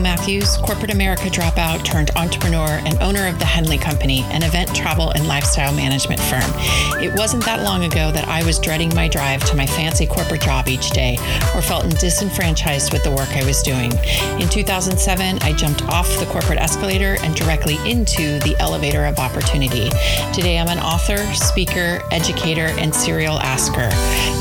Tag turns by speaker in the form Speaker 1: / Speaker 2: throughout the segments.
Speaker 1: Matthews, corporate America dropout turned entrepreneur and owner of the Henley Company, an event, travel, and lifestyle management firm. It wasn't that long ago that I was dreading my drive to my fancy corporate job each day or felt disenfranchised with the work I was doing. In 2007, I jumped off the corporate escalator and directly into the elevator of opportunity. Today, I'm an author, speaker, educator, and serial asker.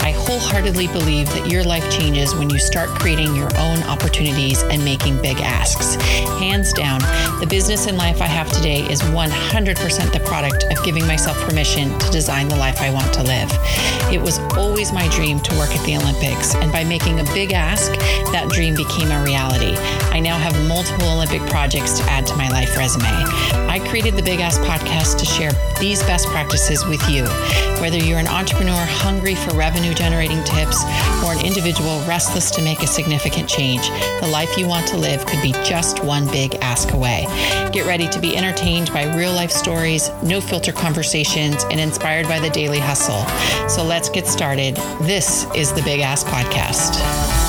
Speaker 1: I wholeheartedly believe that your life changes when you start creating your own opportunities and making big asks. Hands down, the business and life I have today is 100% the product of giving myself permission to design the life I want to live. It was always my dream to work at the Olympics, and by making a big ask, that dream became a reality. I now have multiple Olympic projects to add to my life resume. I created the Big Ask podcast to share these best practices with you. Whether you're an entrepreneur hungry for revenue generating tips or an individual restless to make a significant change, the life you want to live could be just one big ask away. Get ready to be entertained by real life stories, no filter conversations, and inspired by the daily hustle. So let's get started. This is the Big Ask Podcast.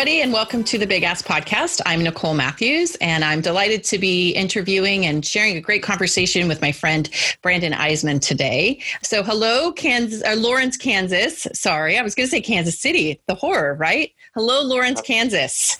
Speaker 1: Everybody, and welcome to the Big Ask Podcast. I'm Nicole Matthews, and I'm delighted to be interviewing and sharing a great conversation with my friend Brandon Eisman today. So, hello, Kansas, or Lawrence, Kansas. Sorry, I was going to say Kansas City, the horror, right? Hello, Lawrence, Kansas.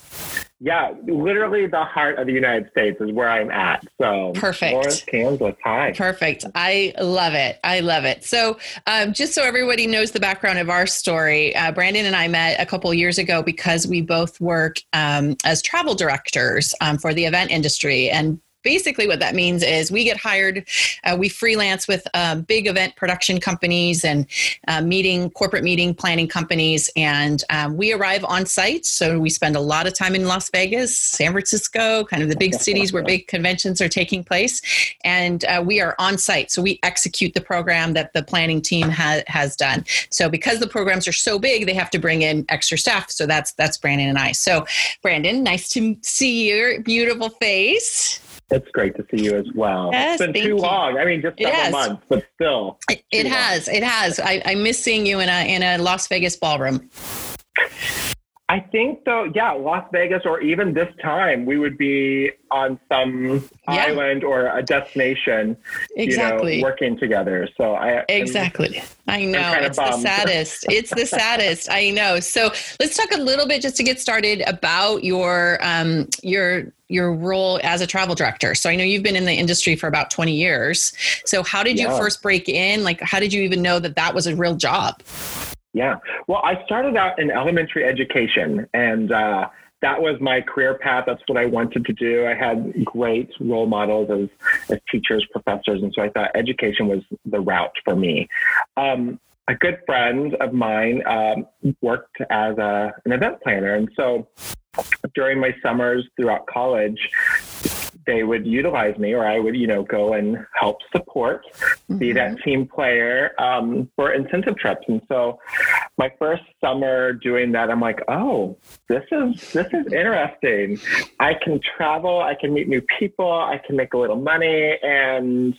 Speaker 2: Yeah, literally the heart of the United States is where I'm at. So
Speaker 1: perfect.
Speaker 2: Lawrence, Kansas. Hi.
Speaker 1: Perfect. I love it. I love it. So, um, just so everybody knows the background of our story, uh, Brandon and I met a couple years ago because we both work um, as travel directors um, for the event industry, and basically what that means is we get hired uh, we freelance with um, big event production companies and uh, meeting corporate meeting planning companies. And um, we arrive on site. So we spend a lot of time in las vegas san francisco kind of the big cities where big conventions are taking place. And uh, we are on site. So we execute the program that the planning team ha- has done. So because the programs are so big they have to bring in extra staff. So that's that's brandon and i. So brandon nice to see your beautiful face
Speaker 2: it's great to see you as well.
Speaker 1: Yes,
Speaker 2: it's been too
Speaker 1: you.
Speaker 2: long. I mean, just several months, but still.
Speaker 1: It, it has. It has. I, I miss seeing you in a in a Las Vegas ballroom.
Speaker 2: I think though, yeah, Las Vegas or even this time, we would be on some yeah. island or a destination, exactly. you know, working together. So I
Speaker 1: exactly, I know it's the saddest. it's the saddest. I know. So let's talk a little bit just to get started about your um, your your role as a travel director. So I know you've been in the industry for about 20 years. So how did you yeah. first break in? Like, how did you even know that that was a real job?
Speaker 2: Yeah. Well, I started out in elementary education and, uh, that was my career path. That's what I wanted to do. I had great role models as, as teachers, professors, and so I thought education was the route for me. Um, a good friend of mine um, worked as a, an event planner, and so during my summers throughout college, they would utilize me or I would, you know, go and help support, mm-hmm. be that team player um, for incentive trips. And so my first summer doing that, I'm like, oh, this is this is interesting. I can travel, I can meet new people, I can make a little money and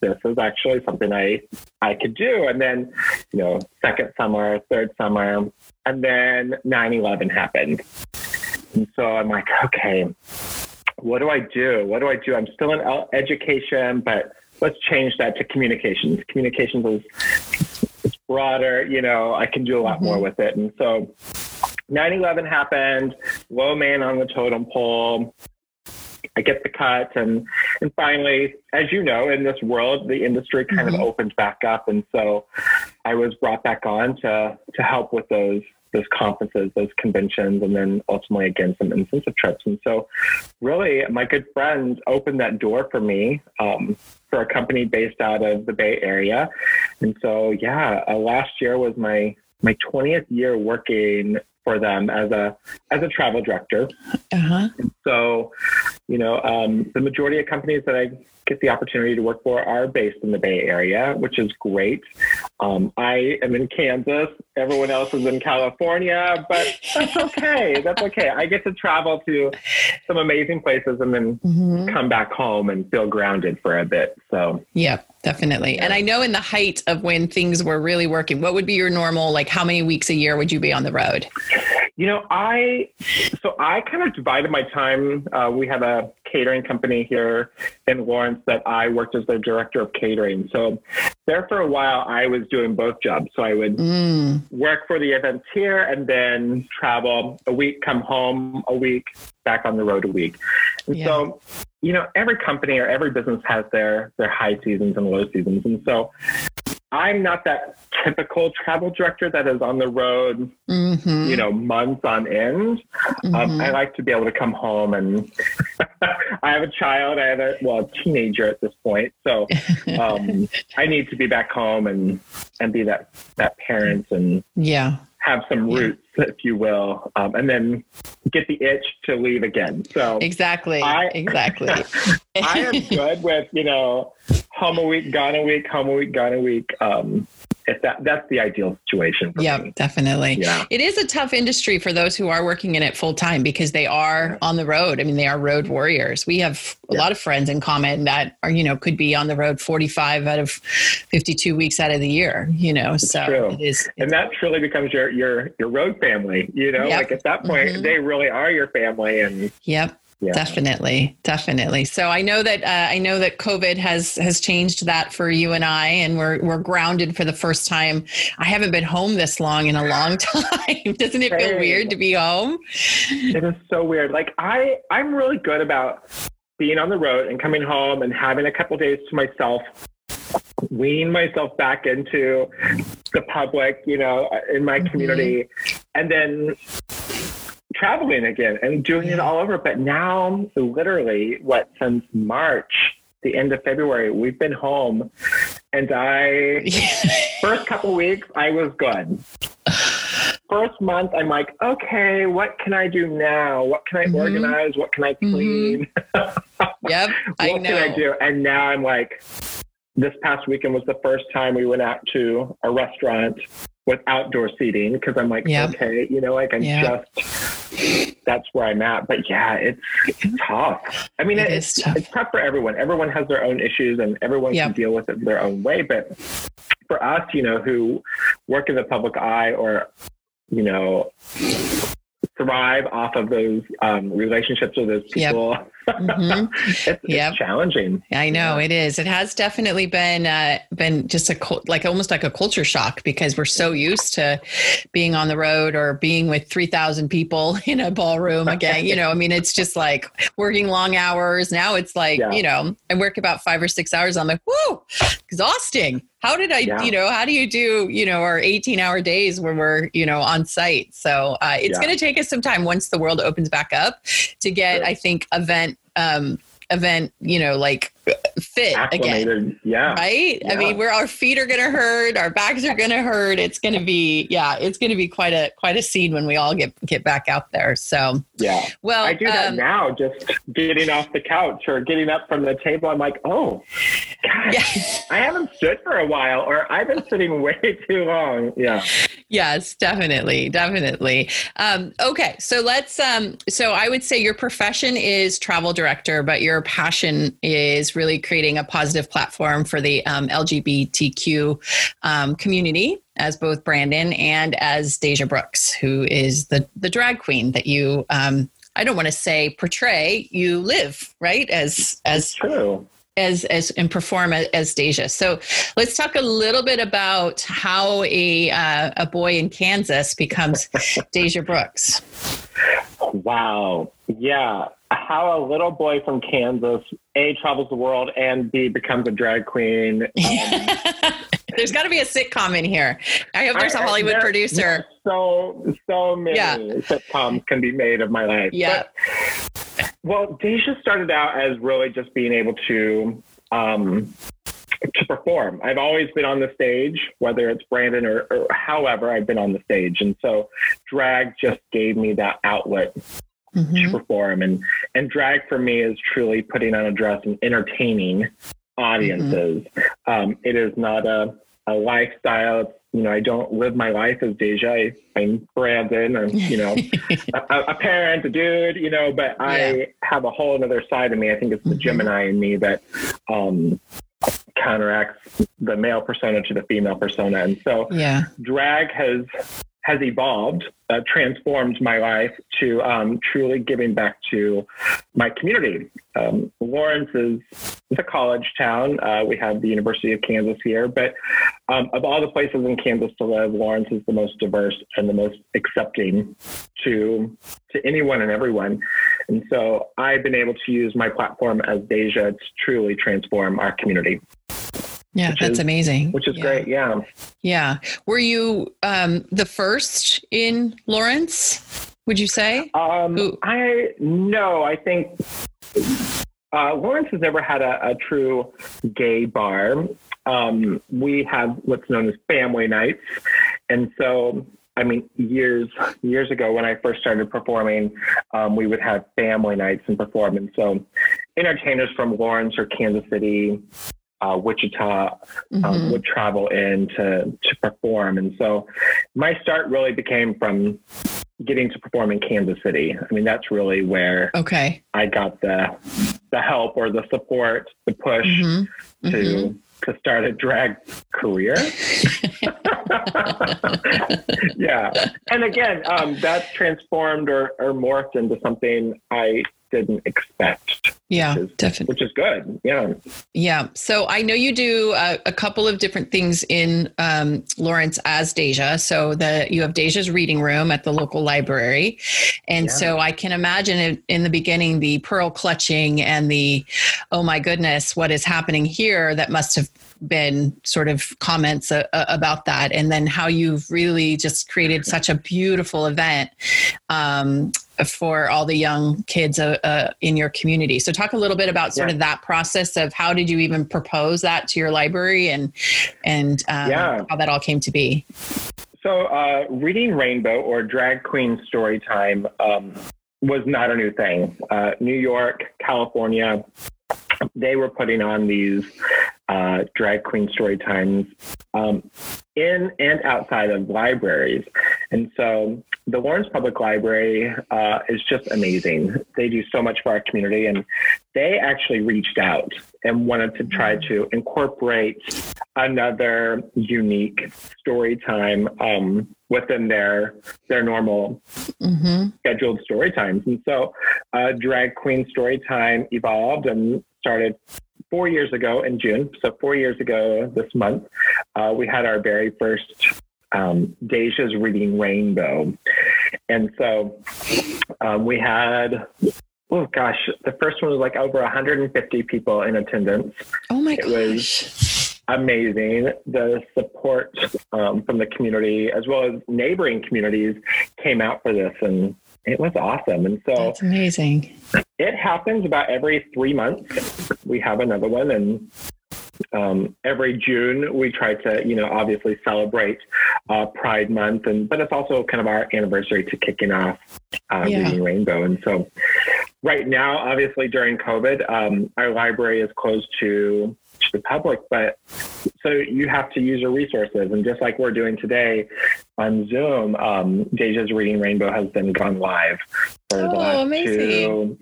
Speaker 2: this is actually something I I could do. And then, you know, second summer, third summer, and then 9-11 happened. And so I'm like, okay, what do I do? What do I do? I'm still in education, but let's change that to communications. Communications is it's broader, you know, I can do a lot mm-hmm. more with it. And so 9-11 happened, low man on the totem pole. I get the cut and and finally, as you know, in this world, the industry kind mm-hmm. of opens back up. And so I was brought back on to to help with those those conferences, those conventions, and then ultimately again some incentive trips. And so, really, my good friends opened that door for me um, for a company based out of the Bay Area. And so, yeah, uh, last year was my my 20th year working for them as a as a travel director. Uh-huh. so, you know, um, the majority of companies that I get the opportunity to work for are based in the Bay Area, which is great. Um, I am in Kansas. Everyone else is in California, but that's okay. that's okay. I get to travel to some amazing places and then mm-hmm. come back home and feel grounded for a bit. So,
Speaker 1: yeah, definitely. And I know in the height of when things were really working, what would be your normal, like how many weeks a year would you be on the road?
Speaker 2: You know, I so I kind of divided my time. Uh, we have a catering company here in Lawrence that I worked as the director of catering. So there for a while, I was doing both jobs. So I would mm. work for the events here and then travel a week, come home a week, back on the road a week. And yeah. so, you know, every company or every business has their their high seasons and low seasons. And so I'm not that typical travel director that is on the road, mm-hmm. you know, months on end. Um, mm-hmm. Um, I like to be able to come home and I have a child. I have a well, a teenager at this point, so um, I need to be back home and and be that that parent and
Speaker 1: yeah
Speaker 2: have some roots, if you will, um, and then get the itch to leave again. So
Speaker 1: exactly, I, exactly.
Speaker 2: I am good with you know home a week, gone a week, home a week, gone a week. Um, if that that's the ideal situation
Speaker 1: yeah definitely yeah it is a tough industry for those who are working in it full time because they are on the road i mean they are road warriors we have a yeah. lot of friends in common that are you know could be on the road 45 out of 52 weeks out of the year you know
Speaker 2: it's
Speaker 1: so
Speaker 2: true. it is and that truly becomes your your your road family you know yep. like at that point mm-hmm. they really are your family and
Speaker 1: yep yeah. Definitely, definitely. So I know that uh, I know that COVID has has changed that for you and I, and we're we're grounded for the first time. I haven't been home this long in a long time. Doesn't it feel weird to be home?
Speaker 2: It is so weird. Like I I'm really good about being on the road and coming home and having a couple days to myself wean myself back into the public, you know, in my mm-hmm. community, and then traveling again and doing it all over. But now, literally, what since March, the end of February, we've been home, and I first couple weeks I was good. First month, I'm like, okay, what can I do now? What can I mm-hmm. organize? What can I mm-hmm. clean?
Speaker 1: Mm-hmm. yep,
Speaker 2: what can I do? And now I'm like, this past weekend was the first time we went out to a restaurant with outdoor seating because I'm like, yep. okay, you know, like I'm yep. just that's where I'm at. But yeah, it's it's tough. I mean, it it, it's tough. it's tough for everyone. Everyone has their own issues, and everyone yep. can deal with it their own way. But for us, you know, who work in the public eye or you know thrive off of those um, relationships with those people. Yep. Mm-hmm. it's, yep. it's, challenging.
Speaker 1: I know yeah. it is. It has definitely been uh, been just a like almost like a culture shock because we're so used to being on the road or being with three thousand people in a ballroom again. you know, I mean, it's just like working long hours. Now it's like yeah. you know, I work about five or six hours. I'm like, whoo, exhausting how did I, yeah. you know, how do you do, you know, our 18 hour days when we're, you know, on site? So uh, it's yeah. going to take us some time once the world opens back up to get, sure. I think, event, um, event, you know, like fit again.
Speaker 2: Yeah.
Speaker 1: Right? Yeah. I mean, where our feet are gonna hurt, our backs are gonna hurt. It's gonna be yeah, it's gonna be quite a quite a scene when we all get get back out there. So
Speaker 2: yeah. Well I do that um, now, just getting off the couch or getting up from the table. I'm like, oh God, yeah. I haven't stood for a while or I've been sitting way too long. Yeah.
Speaker 1: Yes, definitely. Definitely. Um, okay. So let's um so I would say your profession is travel director, but your passion is really creating a positive platform for the um, LGBTQ um, community as both Brandon and as Deja Brooks, who is the the drag queen that you um, I don't want to say portray, you live right as as
Speaker 2: true
Speaker 1: as as and perform as Deja. So let's talk a little bit about how a uh, a boy in Kansas becomes Deja Brooks.
Speaker 2: Wow. Yeah how a little boy from Kansas a travels the world and b becomes a drag queen. Um,
Speaker 1: there's got to be a sitcom in here. I hope there's I, a Hollywood there, producer.
Speaker 2: So so many yeah. sitcoms can be made of my life.
Speaker 1: Yeah.
Speaker 2: But, well, Deja started out as really just being able to. Um, to perform. I've always been on the stage, whether it's Brandon or, or however, I've been on the stage. And so drag just gave me that outlet mm-hmm. to perform. And and drag for me is truly putting on a dress and entertaining audiences. Mm-hmm. Um, it is not a a lifestyle. You know, I don't live my life as Deja. I, I'm Brandon. I'm, you know, a, a, parent, a dude, you know, but yeah. I have a whole other side of me. I think it's the mm-hmm. Gemini in me that um, counteracts the male persona to the female persona. And so
Speaker 1: yeah.
Speaker 2: drag has has evolved, uh, transformed my life to um, truly giving back to my community. Um, Lawrence is, is, a college town. Uh, we have the University of Kansas here, but um, of all the places in Kansas to live, Lawrence is the most diverse and the most accepting to to anyone and everyone. And so I've been able to use my platform as Deja to truly transform our community.
Speaker 1: Yeah, that's
Speaker 2: is,
Speaker 1: amazing.
Speaker 2: Which is
Speaker 1: yeah.
Speaker 2: great. Yeah.
Speaker 1: Yeah. Were you um, the first in Lawrence? Would you say?
Speaker 2: Um, I no. I think uh, Lawrence has never had a, a true gay bar. Um, we have what's known as family nights, and so I mean, years years ago when I first started performing, um, we would have family nights and perform. And so, entertainers from Lawrence or Kansas City uh, Wichita um, mm-hmm. um, would travel in to, to perform. And so my start really became from getting to perform in Kansas City. I mean, that's really where
Speaker 1: okay.
Speaker 2: I got the the help or the support, the push mm-hmm. to mm-hmm. to start a drag career. yeah, and again, um, that's transformed or, or morphed into something I didn't expect.
Speaker 1: Yeah,
Speaker 2: which is,
Speaker 1: definitely.
Speaker 2: Which is good. Yeah.
Speaker 1: Yeah. So I know you do a, a couple of different things in um, Lawrence as Deja. So that you have Deja's reading room at the local library, and yeah. so I can imagine in, in the beginning the pearl clutching and the oh my goodness, what is happening here? That must have been sort of comments uh, uh, about that and then how you've really just created such a beautiful event um, for all the young kids uh, uh, in your community so talk a little bit about sort yeah. of that process of how did you even propose that to your library and and um, yeah. how that all came to be
Speaker 2: so uh, reading rainbow or drag queen story time um, was not a new thing uh, new york california they were putting on these uh, drag queen story times um, in and outside of libraries. And so the Lawrence Public Library uh, is just amazing. They do so much for our community, and they actually reached out and wanted to try to incorporate another unique story time um, within their their normal mm-hmm. scheduled story times. And so, uh, drag queen story time evolved and started four years ago in June. So four years ago this month, uh, we had our very first um, Deja's Reading Rainbow. And so um, we had, oh gosh, the first one was like over 150 people in attendance.
Speaker 1: Oh my
Speaker 2: it
Speaker 1: gosh.
Speaker 2: Was amazing. The support um, from the community as well as neighboring communities came out for this and it was awesome. And so
Speaker 1: that's amazing.
Speaker 2: It happens about every three months. We have another one, and um, every June we try to, you know, obviously celebrate uh, Pride Month, and but it's also kind of our anniversary to kicking off uh, yeah. Reading Rainbow. And so, right now, obviously during COVID, um, our library is closed to to the public, but so you have to use your resources. And just like we're doing today on Zoom, um, Deja's Reading Rainbow has been gone live for oh, the last amazing. two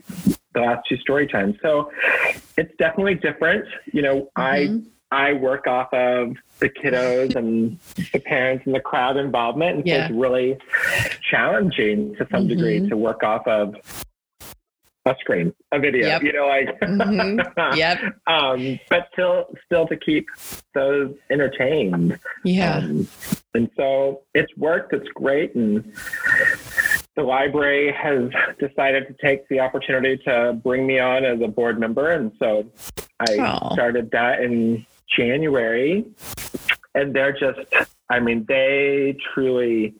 Speaker 2: the last two story times. So it's definitely different. You know, mm-hmm. I I work off of the kiddos and the parents and the crowd involvement. And yeah. so it's really challenging to some mm-hmm. degree to work off of a screen, a video, yep. you know, like,
Speaker 1: mm-hmm. yep.
Speaker 2: um, but still, still to keep those entertained.
Speaker 1: Yeah.
Speaker 2: Um, and so it's worked. It's great. And the library has decided to take the opportunity to bring me on as a board member. And so I started that in January. And they're just, I mean, they truly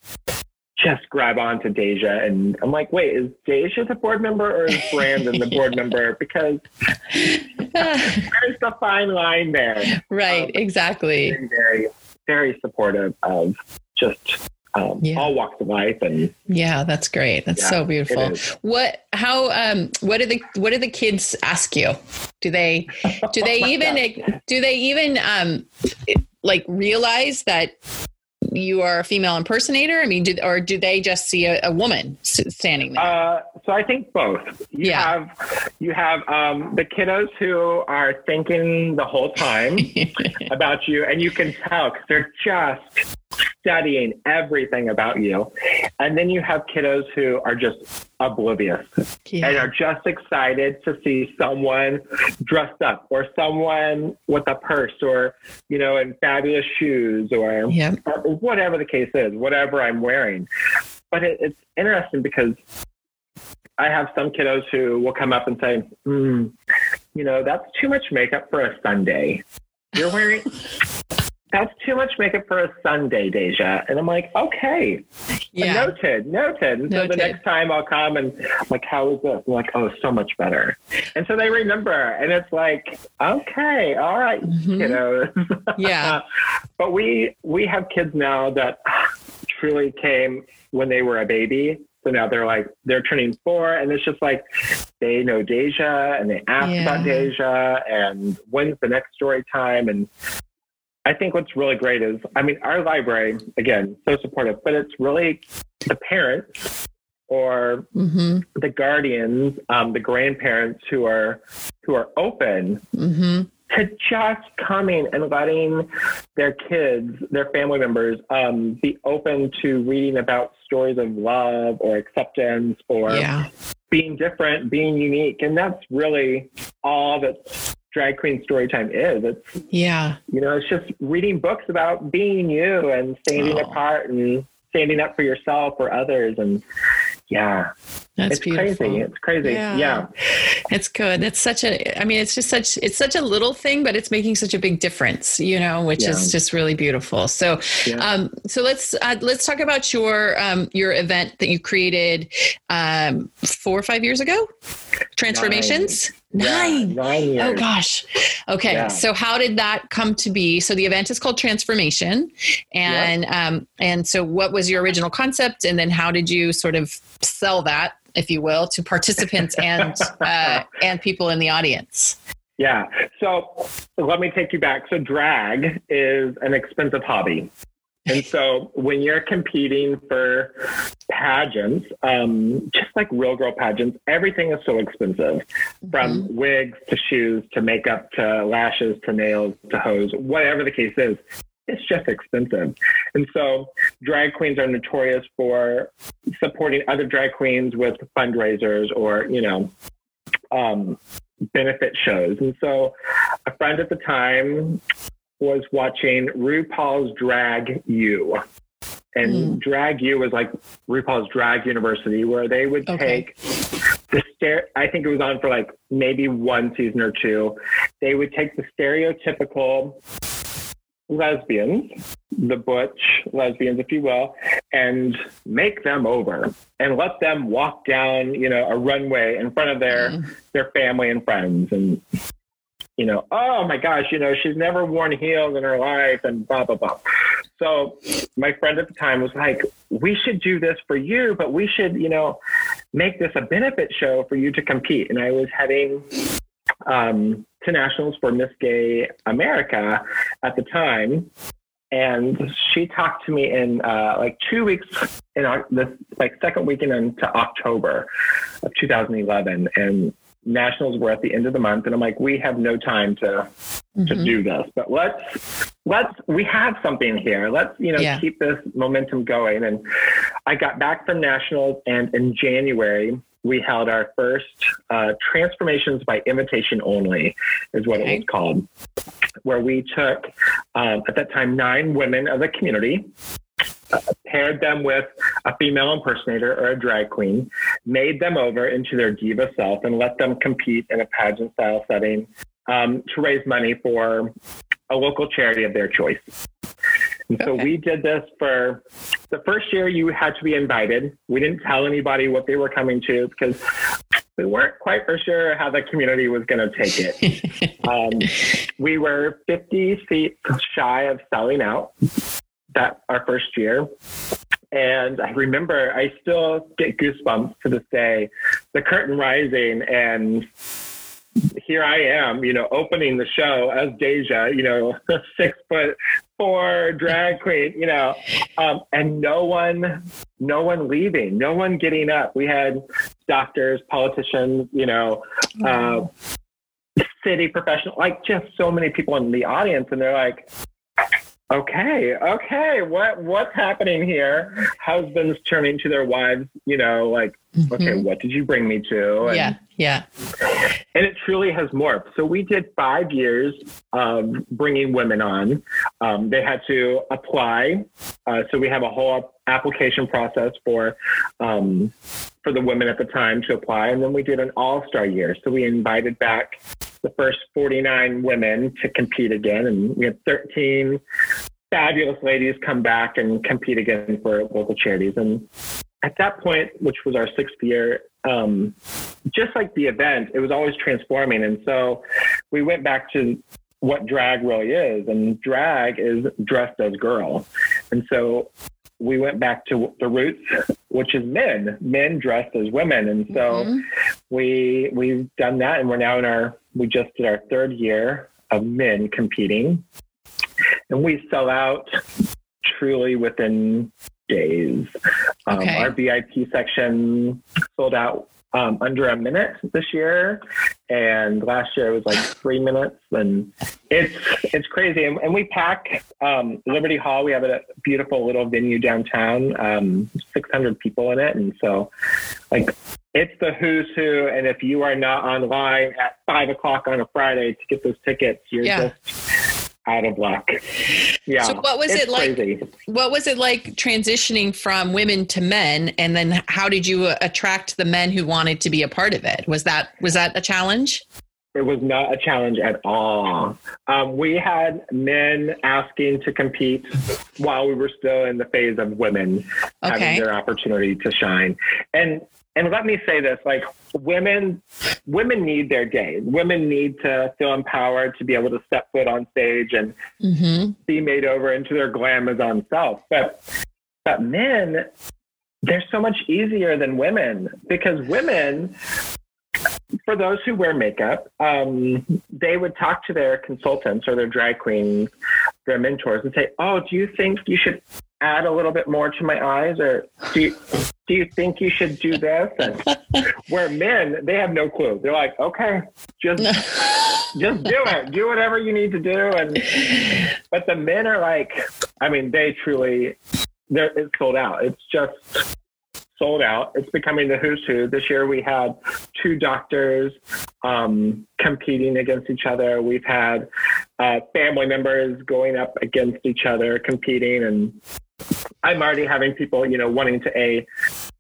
Speaker 2: just grab onto Deja. And I'm like, wait, is Deja the board member or is Brandon the board member? Because there's the fine line there.
Speaker 1: Right, um, exactly.
Speaker 2: Very, very supportive of just um, yeah. all walks of life and
Speaker 1: yeah that's great that's yeah, so beautiful what how um what do the what do the kids ask you do they do they even do they even um like realize that you are a female impersonator? I mean, did, or do they just see a, a woman standing there?
Speaker 2: Uh, so I think both. You
Speaker 1: Yeah.
Speaker 2: have you have um, the kiddos who are thinking the whole time about you, and you can tell because they're just studying everything about you. And then you have kiddos who are just oblivious and are just excited to see someone dressed up or someone with a purse or, you know, in fabulous shoes or,
Speaker 1: Yeah.
Speaker 2: or whatever the case is, whatever I'm wearing. But it, it's interesting because I have some kiddos who will come up and say, hmm, you know, that's too much makeup for a Sunday. You're wearing. That's too much makeup for a Sunday, Deja. And I'm like, okay,
Speaker 1: Yeah.
Speaker 2: Noted, noted. And so the next time I'll come and I'm like, how is this? I'm like, oh, so much better. And so they remember, and it's like, okay, all right,
Speaker 1: Mhm.
Speaker 2: you know.
Speaker 1: Yeah.
Speaker 2: but we we have kids now that truly came when they were a baby. So now they're like they're turning four, and it's just like they know Deja, and they ask
Speaker 1: Yeah.
Speaker 2: about Deja, and when's the next story time, and I think what's really great is, I mean, our library again so supportive, but it's really the parents or
Speaker 1: hmm
Speaker 2: the guardians, um, the grandparents who are who are open
Speaker 1: hmm
Speaker 2: to just coming and letting their kids, their family members, um, be open to reading about stories of love or acceptance or
Speaker 1: Yeah.
Speaker 2: being different, being unique. And that's really all that drag queen storytime is. It's,
Speaker 1: Yeah.
Speaker 2: you know, it's just reading books about being you and standing
Speaker 1: Oh.
Speaker 2: apart and standing up for yourself or others. And yeah,
Speaker 1: That's
Speaker 2: it's
Speaker 1: beautiful.
Speaker 2: crazy. It's crazy.
Speaker 1: Yeah.
Speaker 2: yeah.
Speaker 1: It's good. It's such a, I mean, it's just such, it's such a little thing, but it's making such a big difference, you know, which is just really beautiful. So,
Speaker 2: Yeah.
Speaker 1: um, so let's, uh, let's talk about your, um, your event that you created, um, four or five years ago, transformations.
Speaker 2: Yeah,
Speaker 1: Nine.
Speaker 2: Nine years.
Speaker 1: Oh gosh. Okay.
Speaker 2: Yeah.
Speaker 1: So how did that come to be? So the event is called Transformation, and um, and so what was your original concept, and then how did you sort of sell that, if you will, to participants and uh, and people in the audience?
Speaker 2: Yeah. So let me take you back. So drag is an expensive hobby. And so when you're competing for pageants, um, just like real girl pageants, everything is so expensive from wigs to shoes to makeup to lashes to nails to hose, whatever the case is. It's just expensive. And so drag queens are notorious for supporting other drag queens with fundraisers or, you know, um, benefit shows. And so a friend at the time was watching RuPaul's Drag U. And
Speaker 1: Hmm.
Speaker 2: Drag U was like RuPaul's Drag University, where they would
Speaker 1: Okay.
Speaker 2: take the stare. I think it was on for like maybe one season or two. They would take the stereotypical lesbians, the butch lesbians, if you will, and make them over and let them walk down, you know, a runway in front of their
Speaker 1: Mm.
Speaker 2: their family and friends and you know, oh my gosh, you know, she's never worn heels in her life and blah blah blah. So my friend at the time was like, we should do this for you, but we should, you know, make this a benefit show for you to compete. And I was heading um, to nationals for Miss Gay America at the time. And she talked to me in uh, like two weeks in Oc- the like second weekend into October of 2011, and nationals were at the end of the month. And I'm like, we have no time to to
Speaker 1: Mhm.
Speaker 2: do this, but let's let's we have something here. Let's you know
Speaker 1: Yeah.
Speaker 2: keep this momentum going. And I got back from nationals, and in January we held our first uh, transformations by invitation only, is what
Speaker 1: Okay.
Speaker 2: it was called, where we took um, at that time nine women of the community. Paired them with a female impersonator or a drag queen, made them over into their diva self, and let them compete in a pageant style setting um, to raise money for a local charity of their choice. And so
Speaker 1: Okay.
Speaker 2: we did this for the first year, you had to be invited. We didn't tell anybody what they were coming to because we weren't quite for sure how the community was going to take it. um, we were 50 seats shy of selling out that our first year. And I remember, I still get goosebumps to this day. The curtain rising, and here I am, you know, opening the show as Deja, you know, six foot four drag queen, you know, um, and no one, no one leaving, no one getting up. We had doctors, politicians, you know, uh, city professionals, like just so many people in the audience, and they're like, okay, okay, what what's happening here? Husbands turning to their wives, you know, like, mm-hmm. okay, what did you bring me to?
Speaker 1: And, yeah, yeah.
Speaker 2: And it truly has morphed. So we did five years of bringing women on. Um, they had to apply. Uh, so we have a whole application process for um, for the women at the time to apply, and then we did an all star year. So we invited back the first 49 women to compete again. And we had 13 fabulous ladies come back and compete again for local charities. And at that point, which was our sixth year, um, just like the event, it was always transforming. And so we went back to what drag really is. And drag is dressed as girl. And so we went back to the roots, which is men, men dressed as women. And so mm-hmm. we we've done that and we're now in our we just did our third year of men competing. And we sell out truly within days. Um, okay. Our VIP section sold out um, under a minute this year, and last year it was like three minutes, and it's it's crazy. And, and we pack um, Liberty Hall. We have a beautiful little venue downtown, um, 600 people in it, and so like it's the who's who. And if you are not online at five o'clock on a Friday to get those tickets, you're yeah. just out of luck. Yeah.
Speaker 1: So what was it like? Crazy. What was it like transitioning from women to men, and then how did you attract the men who wanted to be a part of it? Was that was that a challenge?
Speaker 2: It was not a challenge at all. Um, we had men asking to compete while we were still in the phase of women okay. having their opportunity to shine, and and let me say this like women women need their day women need to feel empowered to be able to step foot on stage and mm-hmm. be made over into their glamazon self but but men they're so much easier than women because women for those who wear makeup, um, they would talk to their consultants or their drag queens, their mentors, and say, "Oh, do you think you should add a little bit more to my eyes, or do you, do you think you should do this?" And where men, they have no clue. They're like, "Okay, just just do it. Do whatever you need to do." And but the men are like, I mean, they truly, they're it's sold out. It's just sold out. It's becoming the who's who. This year we had two doctors um, competing against each other. We've had uh, family members going up against each other, competing, and I'm already having people, you know, wanting to a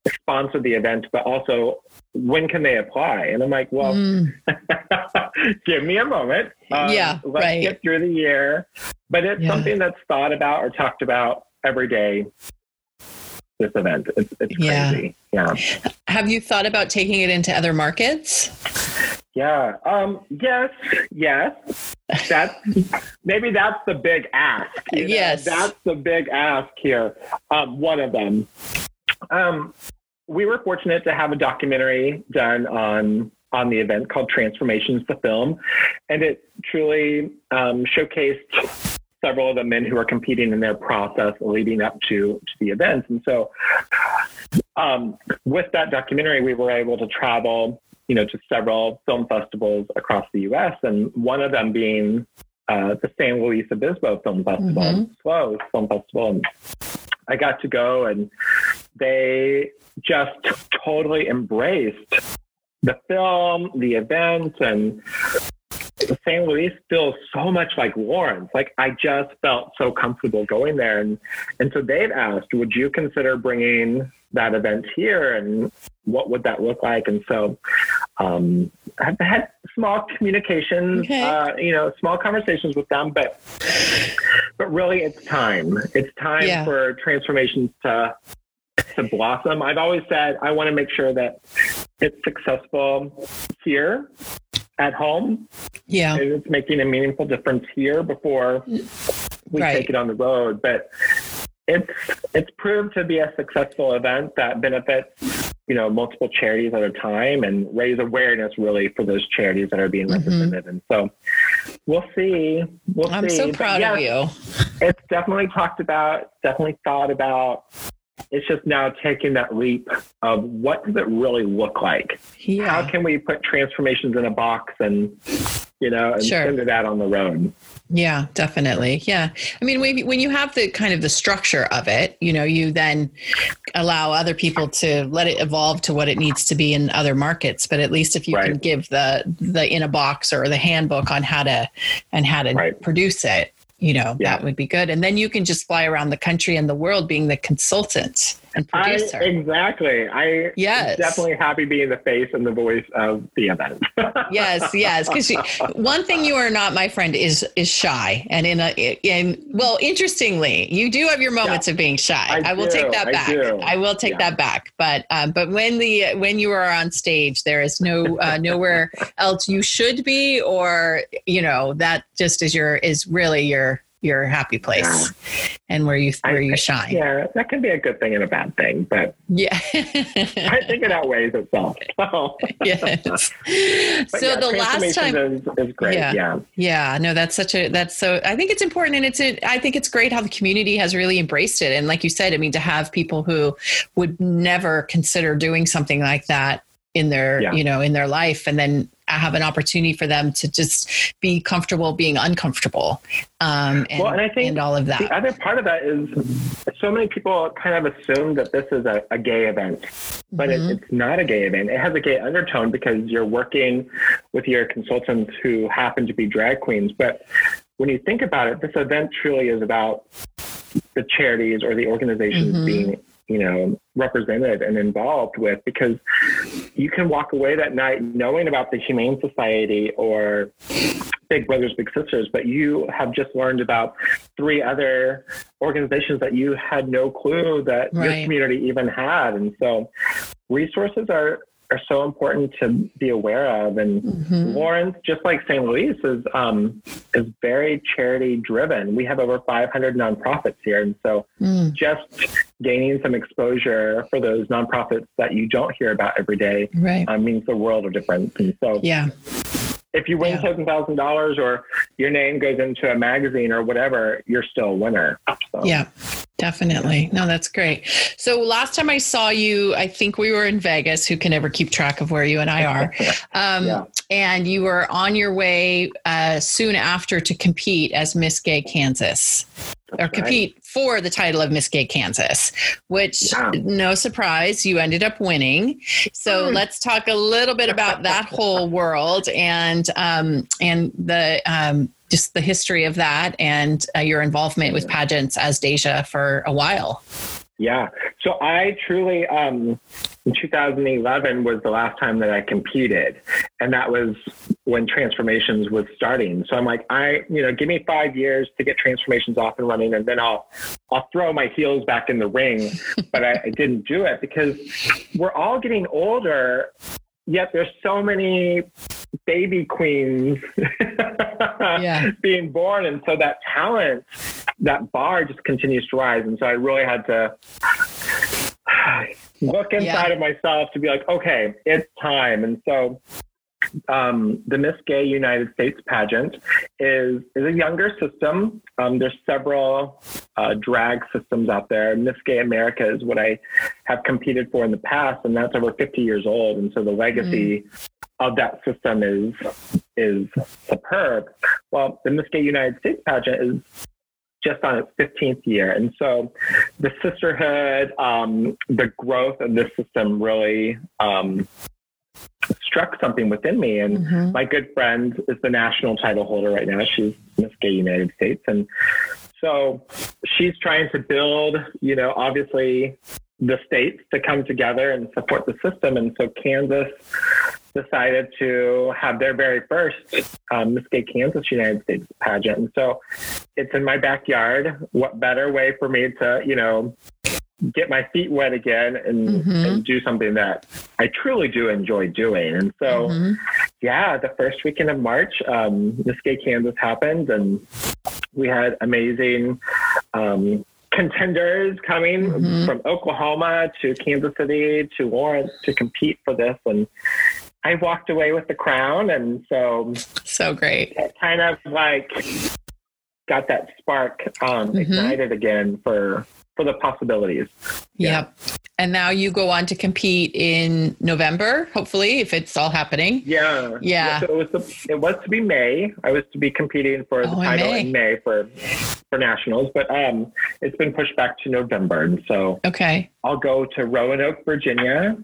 Speaker 2: sponsor the event, but also when can they apply? And I'm like, well, mm. give me a moment.
Speaker 1: Um, yeah,
Speaker 2: let's
Speaker 1: right.
Speaker 2: get through the year. But it's yeah. something that's thought about or talked about every day this event. It's, it's crazy. Yeah. yeah.
Speaker 1: Have you thought about taking it into other markets?
Speaker 2: Yeah. Um, yes. Yes. That's maybe that's the big ask.
Speaker 1: You know? Yes.
Speaker 2: That's the big ask here. Um, one of them. Um, we were fortunate to have a documentary done on on the event called Transformations the Film, and it truly um, showcased several of the men who are competing in their process leading up to, to the event. And so um, with that documentary, we were able to travel, you know, to several film festivals across the U.S. and one of them being uh, the San Luis Obispo Film Festival, mm-hmm. SLO Film Festival. And I got to go and they just totally embraced the film, the event, and San Luis feels so much like Lawrence. Like I just felt so comfortable going there, and and so they've asked, would you consider bringing that event here, and what would that look like? And so um, I've had small communications, okay. uh, you know, small conversations with them, but but really, it's time. It's time yeah. for transformations to to blossom. I've always said I want to make sure that it's successful here at home.
Speaker 1: Yeah.
Speaker 2: It's making a meaningful difference here before we right. take it on the road. But it's it's proved to be a successful event that benefits you know multiple charities at a time and raise awareness really for those charities that are being mm-hmm. represented and so we'll see. We'll
Speaker 1: I'm
Speaker 2: see.
Speaker 1: so proud of you.
Speaker 2: It's definitely talked about, definitely thought about. It's just now taking that leap of what does it really look like? How can we put transformations in a box and, you know, and
Speaker 1: Sure.
Speaker 2: send it out on the road?
Speaker 1: Yeah, definitely. Yeah. I mean, when, when you have the kind of the structure of it, you know, you then allow other people to let it evolve to what it needs to be in other markets. But at least if you can give the the in a box or the handbook on how to and how to
Speaker 2: Right.
Speaker 1: produce it, you know,
Speaker 2: Yeah.
Speaker 1: that would be good. And then you can just fly around the country and the world being the consultant and
Speaker 2: I, exactly. I
Speaker 1: Yes.
Speaker 2: definitely happy being the face and the voice of the event.
Speaker 1: yes yes because one thing you are not my friend is is shy and in a in well interestingly you do have your moments of being shy
Speaker 2: I
Speaker 1: will
Speaker 2: do,
Speaker 1: take that back
Speaker 2: do.
Speaker 1: I, will take
Speaker 2: Yeah.
Speaker 1: that back but um, but when the when you are on stage there is no uh, nowhere else you should be or you know that just is your is really your your happy place and where you
Speaker 2: I-
Speaker 1: where you shine
Speaker 2: yeah, that can be a good thing and a bad thing, but
Speaker 1: yeah
Speaker 2: I think it outweighs itself. So,
Speaker 1: yes so
Speaker 2: yeah,
Speaker 1: the last time
Speaker 2: is, is great.
Speaker 1: Yeah.
Speaker 2: Yeah.
Speaker 1: Yeah, no, that's such a that's so. I think it's important, and it's a, I think it's great how the community has really embraced it. And like you said, I mean, to have people who would never consider doing something like that in their
Speaker 2: Yeah.
Speaker 1: you know in their life, and then have an opportunity for them to just be comfortable being uncomfortable, um, and,
Speaker 2: Well, and I think
Speaker 1: and all of that.
Speaker 2: The other part of that is so many people kind of assume that this is a, a gay event, but
Speaker 1: Mhm.
Speaker 2: it, it's not a gay event. It has a gay undertone because you're working with your consultants who happen to be drag queens. But when you think about it, this event truly is about the charities or the organizations
Speaker 1: Mhm.
Speaker 2: being you know represented and involved with because you can walk away that night knowing about the humane society or big brothers big sisters but you have just learned about three other organizations that you had no clue that your community even had and so resources are are so important to be aware of and
Speaker 1: Mhm.
Speaker 2: Lawrence, just like San Luis, is um, is very charity driven. We have over 500 nonprofits here, and so
Speaker 1: Mm,
Speaker 2: just gaining some exposure for those nonprofits that you don't hear about every day
Speaker 1: right.
Speaker 2: uh, means the world of difference. And so,
Speaker 1: Yeah.
Speaker 2: if you win
Speaker 1: Yeah.
Speaker 2: seven thousand dollars or your name goes into a magazine or whatever, you're still a winner. So,
Speaker 1: Yeah, definitely. No, that's great. So last time I saw you, I think we were in Vegas. Who can ever keep track of where you and I are? Um,
Speaker 2: Yeah.
Speaker 1: And you were on your way uh, soon after to compete as Miss Gay Kansas, or
Speaker 2: right.
Speaker 1: compete for the title of Miss Gay Kansas, which,
Speaker 2: Yeah.
Speaker 1: no surprise, you ended up winning. So
Speaker 2: Hmm.
Speaker 1: let's talk a little bit about that whole world and um, and the um, just the history of that and uh, your involvement with pageants as Deja for a while.
Speaker 2: Yeah. So I truly, um, in 2011 was the last time that I competed. And that was when Transformations was starting. So I'm like, I, you know, give me five years to get Transformations off and running, and then I'll, I'll throw my heels back in the ring. but I, I didn't do it because we're all getting older. Yet there's so many baby queens
Speaker 1: Yeah.
Speaker 2: being born, and so that talent, that bar just continues to rise. And so I really had to look inside
Speaker 1: Yeah.
Speaker 2: of myself to be like, okay, it's time. And so um, the Miss Gay United States pageant is is a younger system. Um, there's several uh, drag systems out there. Miss Gay America is what I have competed for in the past, and that's over 50 years old. And so the legacy of that system is is superb. Well, the Miss Gay United States pageant is just on its 15th year. And so the sisterhood, um, the growth of this system really um, struck something within me. And
Speaker 1: Mhm.
Speaker 2: my good friend is the national title holder right now. She's Miss Gay United States. And so she's trying to build, you know, obviously the states to come together and support the system. And so Kansas decided to have their very first um, Miss Gay Kansas United States pageant. And so it's in my backyard. What better way for me to, you know, get my feet wet again and,
Speaker 1: Mhm.
Speaker 2: and do something that I truly do enjoy doing. And so,
Speaker 1: Mhm.
Speaker 2: yeah, the first weekend of March, um, Miss Gay Kansas happened, and we had amazing um, contenders coming
Speaker 1: Mhm.
Speaker 2: from Oklahoma to Kansas City to Lawrence to compete for this. And I walked away with the crown, and so
Speaker 1: so great.
Speaker 2: It kind of like got that spark um, mm-hmm. ignited again for for the possibilities.
Speaker 1: Yeah. Yep. And now you go on to compete in November, hopefully, if it's all happening.
Speaker 2: Yeah.
Speaker 1: Yeah.
Speaker 2: So it was to, it was to be May. I was to be competing for the oh, title in May. in May for for nationals, but um, it's been pushed back to November, and so
Speaker 1: okay,
Speaker 2: I'll go to Roanoke, Virginia,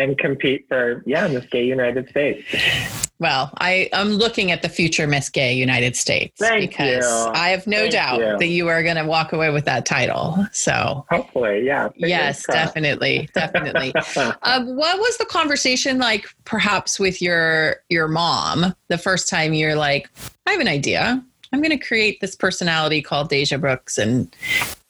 Speaker 2: and compete for yeah Miss Gay United States.
Speaker 1: Well, I, am looking at the future Miss Gay United States
Speaker 2: Thank
Speaker 1: because
Speaker 2: you.
Speaker 1: I have no
Speaker 2: Thank
Speaker 1: doubt
Speaker 2: you.
Speaker 1: that you are going to walk away with that title. So
Speaker 2: hopefully, yeah.
Speaker 1: Yes, definitely, definitely. um, what was the conversation like, perhaps with your your mom, the first time you're like, I have an idea. I'm going to create this personality called Deja Brooks, and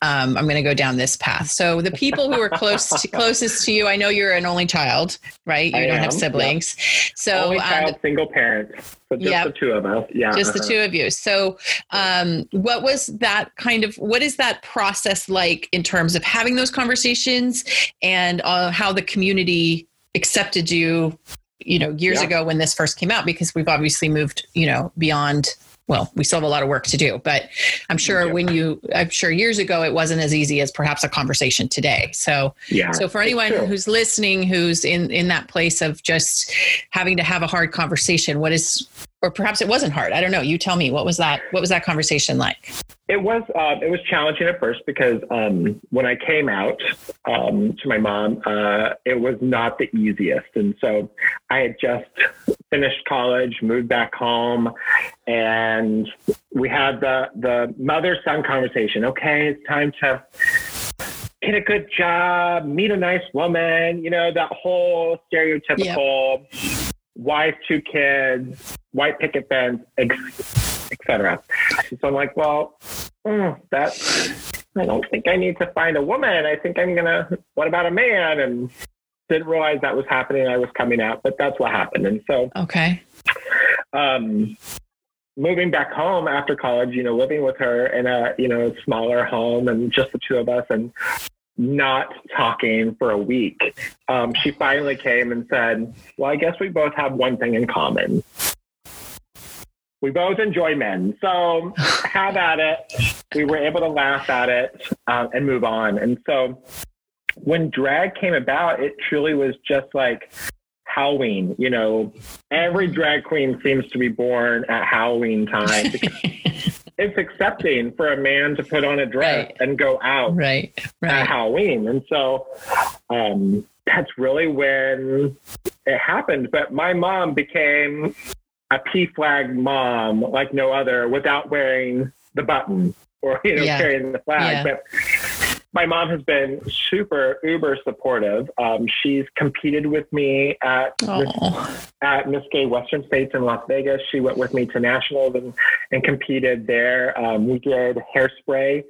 Speaker 1: um, I'm going to go down this path. So the people who are close to, closest to you, I know you're an only child, right? You
Speaker 2: I
Speaker 1: don't
Speaker 2: am,
Speaker 1: have siblings.
Speaker 2: Yeah.
Speaker 1: So
Speaker 2: only child, um, single parent. So just yep. the two of us. Yeah.
Speaker 1: Just uh-huh. the two of you. So um, what was that kind of, what is that process like in terms of having those conversations and uh, how the community accepted you you know years yeah. ago when this first came out because we've obviously moved you know beyond well, we still have a lot of work to do, but I'm sure yeah. when you, I'm sure years ago it wasn't as easy as perhaps a conversation today. So,
Speaker 2: yeah,
Speaker 1: so for anyone who's listening, who's in in that place of just having to have a hard conversation, what is, or perhaps it wasn't hard. I don't know. You tell me. What was that? What was that conversation like?
Speaker 2: It was uh, it was challenging at first because um, when I came out um, to my mom, uh, it was not the easiest, and so I had just finished college, moved back home, and we had the the mother son conversation. Okay, it's time to get a good job, meet a nice woman. You know that whole stereotypical yep. wife, two kids, white picket fence, etc. So I'm like, well, mm, that I don't think I need to find a woman. I think I'm gonna. What about a man? And didn't realize that was happening. I was coming out, but that's what happened. And so,
Speaker 1: okay.
Speaker 2: Um, moving back home after college, you know, living with her in a, you know, smaller home and just the two of us and not talking for a week. Um, she finally came and said, well, I guess we both have one thing in common. We both enjoy men. So have at it. We were able to laugh at it um, and move on. And so when drag came about, it truly was just like Halloween. You know, every drag queen seems to be born at Halloween time. it's accepting for a man to put on a dress right. and go out
Speaker 1: right. Right.
Speaker 2: at Halloween. And so um, that's really when it happened. But my mom became a PFLAG mom like no other without wearing the button or, you know, yeah. carrying the flag. Yeah. But my mom has been super uber supportive. Um, she's competed with me at Miss, at Miss Gay Western States in Las Vegas. She went with me to nationals and, and competed there. Um, we did hairspray.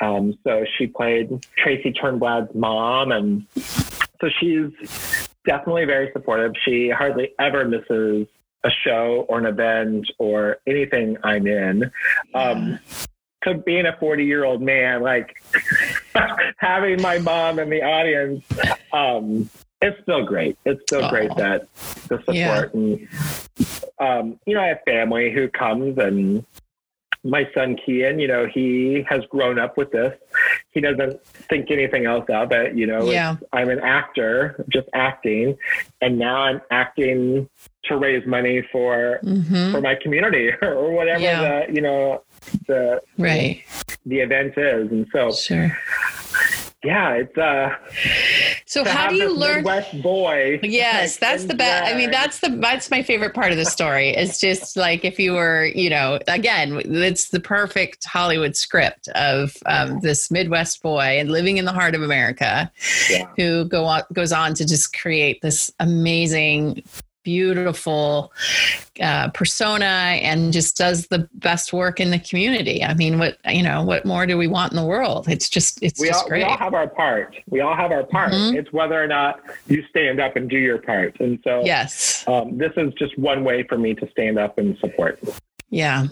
Speaker 2: Um, so she played Tracy Turnblad's mom, and so she's definitely very supportive. She hardly ever misses a show or an event or anything I'm in. Um, to being a 40 year old man, like having my mom in the audience, um, it's still great. It's still great that the support yeah. and, um, you know, I have family who comes and my son Kian, you know, he has grown up with this. He doesn't think anything else of it. You know,
Speaker 1: yeah.
Speaker 2: I'm an actor, just acting, and now I'm acting to raise money for mm-hmm. for my community or whatever yeah. the you know the
Speaker 1: right
Speaker 2: the event is, and so
Speaker 1: sure.
Speaker 2: Yeah, it's uh.
Speaker 1: So how do you learn?
Speaker 2: West boy.
Speaker 1: Yes, that's the best. I mean, that's the that's my favorite part of the story. It's just like if you were, you know, again, it's the perfect Hollywood script of um, this Midwest boy and living in the heart of America, yeah. who go on, goes on to just create this amazing beautiful uh, persona and just does the best work in the community. I mean, what you know, what more do we want in the world? It's just it's
Speaker 2: we
Speaker 1: just
Speaker 2: all,
Speaker 1: great.
Speaker 2: We all have our part. We all have our part. Mm-hmm. It's whether or not you stand up and do your part. And so,
Speaker 1: yes,
Speaker 2: um, this is just one way for me to stand up and support.
Speaker 1: Yeah.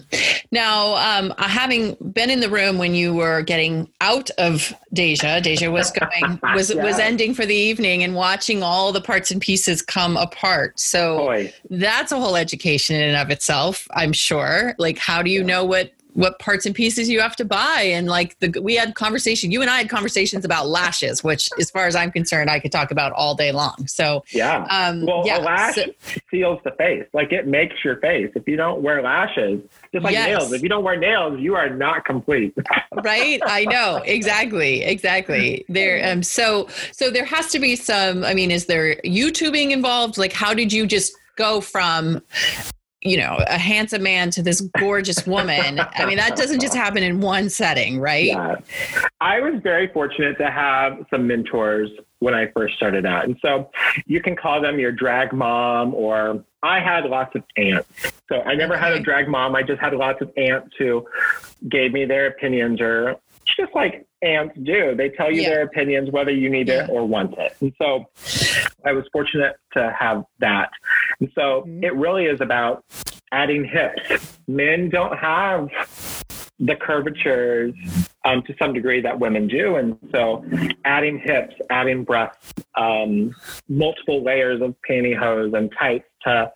Speaker 1: Now, um, having been in the room when you were getting out of Deja, Deja was going was yeah. was ending for the evening, and watching all the parts and pieces come apart. So Boy. that's a whole education in and of itself, I'm sure. Like, how do you yeah. know what what parts and pieces you have to buy. And like the we had conversation you and i had conversations about lashes which as far as i'm concerned i could talk about all day long. So
Speaker 2: yeah. um well yeah, a lash so, seals the face. Like it makes your face. If you don't wear lashes just like yes. nails if you don't wear nails you are not complete.
Speaker 1: Right? I know. Exactly. Exactly. There um so so there has to be some i mean is there youtubing involved? Like how did you just go from you know, a handsome man to this gorgeous woman. I mean, that doesn't just happen in one setting, right? Yeah.
Speaker 2: I was very fortunate to have some mentors when I first started out. And so you can call them your drag mom, or I had lots of aunts. So I never okay. had a drag mom. I just had lots of aunts who gave me their opinions or just like aunts do. They tell you yeah. their opinions, whether you need yeah. it or want it. And so I was fortunate to have that. And so mm-hmm. it really is about adding hips. Men don't have the curvatures um, to some degree that women do. And so adding hips, adding breasts, um, multiple layers of pantyhose and tights to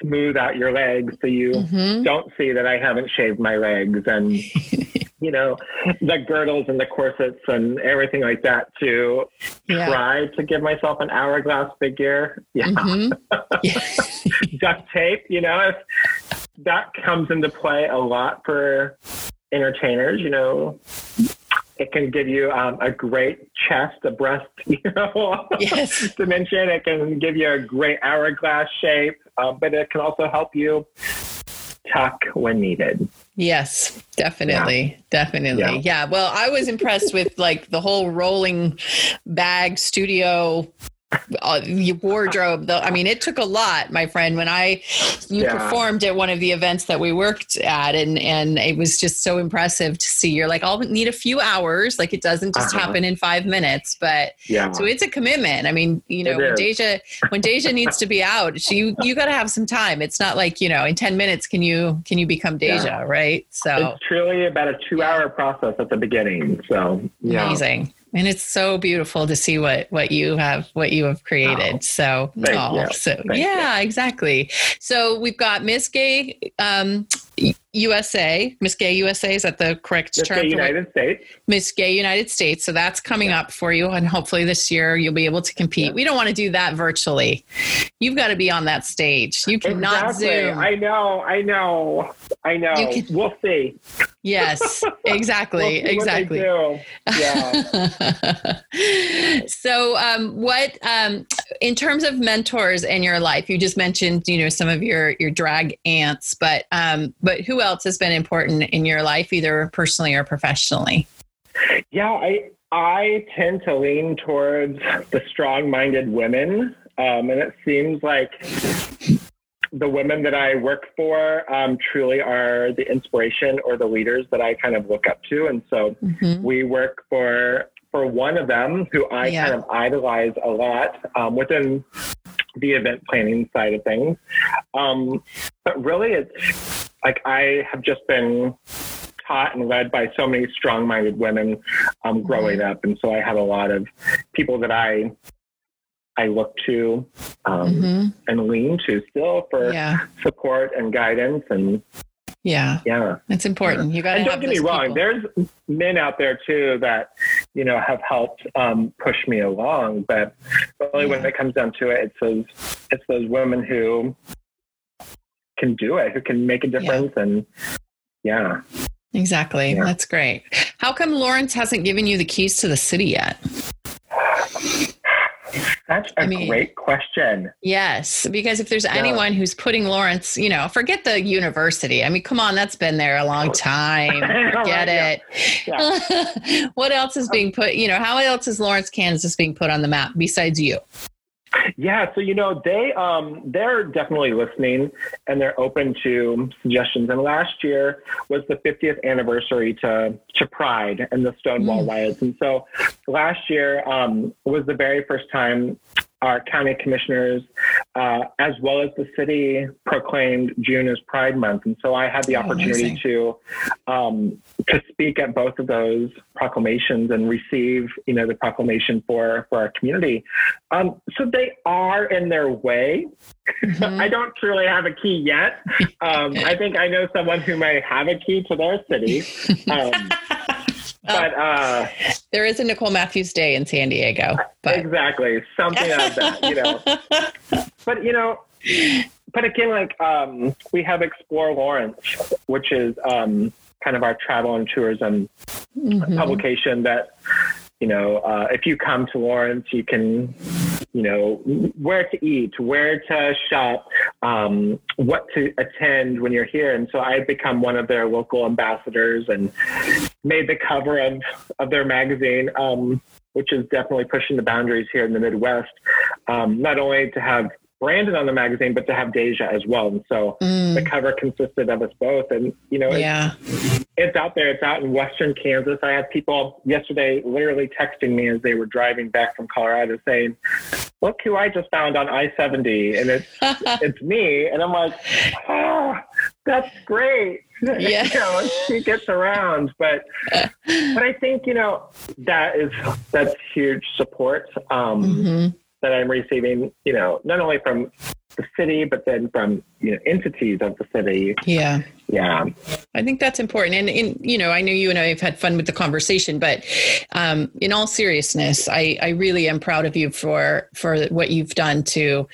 Speaker 2: smooth out your legs so you mm-hmm. don't see that I haven't shaved my legs and you know the girdles and the corsets and everything like that to yeah. try to give myself an hourglass figure. Yeah. Mm-hmm. yeah. Duct tape, you know, if that comes into play a lot for entertainers, you know, it can give you um, a great chest, a breast, you know, yes. dimension. It can give you a great hourglass shape, uh, but it can also help you tuck when needed.
Speaker 1: Yes, definitely. Yeah. Definitely. Yeah. yeah. Well, I was impressed with like the whole rolling bag studio uh, wardrobe though i mean it took a lot my friend when i you yeah. performed at one of the events that we worked at and and it was just so impressive to see you're like i'll need a few hours like it doesn't just uh-huh. happen in five minutes but yeah so it's a commitment i mean you know when deja when deja needs to be out she you, you got to have some time it's not like you know in 10 minutes can you can you become deja yeah. right
Speaker 2: so it's truly about a two hour process at the beginning so
Speaker 1: yeah. amazing and it's so beautiful to see what what you have what you have created. Oh, so oh, so yeah you. exactly. So we've got miss gay um, USA, Miss Gay USA, is that the correct
Speaker 2: Miss
Speaker 1: term?
Speaker 2: Gay United States.
Speaker 1: Miss Gay United States. So that's coming yeah. up for you, and hopefully this year you'll be able to compete. Yeah. We don't want to do that virtually. You've got to be on that stage. You cannot exactly. Zoom.
Speaker 2: I know, I know, I know. Can, we'll see.
Speaker 1: Yes, exactly, we'll exactly. Yeah. so, um, what um, in terms of mentors in your life? You just mentioned, you know, some of your your drag aunts, but um, but who else has been important in your life, either personally or professionally?
Speaker 2: Yeah, I I tend to lean towards the strong-minded women, um, and it seems like the women that I work for um, truly are the inspiration or the leaders that I kind of look up to, and so mm-hmm. we work for for one of them who I yeah. kind of idolize a lot um, within the event planning side of things. Um, but really, it's like I have just been taught and led by so many strong-minded women um, growing mm-hmm. up, and so I have a lot of people that I I look to um, mm-hmm. and lean to still for yeah. support and guidance and
Speaker 1: yeah
Speaker 2: yeah
Speaker 1: it's important you got to
Speaker 2: don't get me wrong
Speaker 1: people.
Speaker 2: there's men out there too that you know have helped um, push me along but really yeah. when it comes down to it it's those it's those women who can do it, who can make a difference. Yeah. And yeah.
Speaker 1: Exactly. Yeah. That's great. How come Lawrence hasn't given you the keys to the city yet?
Speaker 2: That's a I mean, great question.
Speaker 1: Yes, because if there's yeah. anyone who's putting Lawrence, you know, forget the university. I mean, come on, that's been there a long time. Forget right, it. Yeah. what else is being put, you know, how else is Lawrence, Kansas being put on the map besides you?
Speaker 2: Yeah, so you know they um, they're definitely listening and they're open to suggestions. And last year was the 50th anniversary to to Pride and the Stonewall mm. riots, and so last year um, was the very first time our county commissioners uh, as well as the city proclaimed June as Pride Month, and so I had the
Speaker 1: Oh,
Speaker 2: opportunity
Speaker 1: amazing.
Speaker 2: to um, to speak at both of those proclamations and receive, you know, the proclamation for for our community. Um, so they are in their way.
Speaker 1: Mhm.
Speaker 2: I don't truly have a key yet. Um, I think I know someone who may have a key to their city. Um, but uh,
Speaker 1: there is a Nicole Matthews Day in San Diego, but
Speaker 2: exactly something like that, you know. But you know, but again, like um, we have Explore Lawrence, which is um, kind of our travel and tourism
Speaker 1: Mhm.
Speaker 2: publication that you know uh, if you come to lawrence you can you know where to eat where to shop um, what to attend when you're here. And so i've become one of their local ambassadors and made the cover of, of their magazine um, which is definitely pushing the boundaries here in the midwest um, not only to have brandon on the magazine but to have deja as well. And so
Speaker 1: Mm,
Speaker 2: the cover consisted of us both. And you know
Speaker 1: yeah.
Speaker 2: it's out there. It's out in Western Kansas. I had people yesterday literally texting me as they were driving back from Colorado saying, "Look who I just found on I seventy, and it's it's me." And I'm like, "Oh, that's great."
Speaker 1: Yeah.
Speaker 2: you know, she gets around, but but I think you know that is that's huge support um,
Speaker 1: Mhm.
Speaker 2: that I'm receiving. You know, not only from the city, but then from you know entities of the city.
Speaker 1: Yeah.
Speaker 2: Yeah.
Speaker 1: I think that's important. And in, you know, I know you and I have had fun with the conversation, but um, in all seriousness, I, I really am proud of you for for what you've done to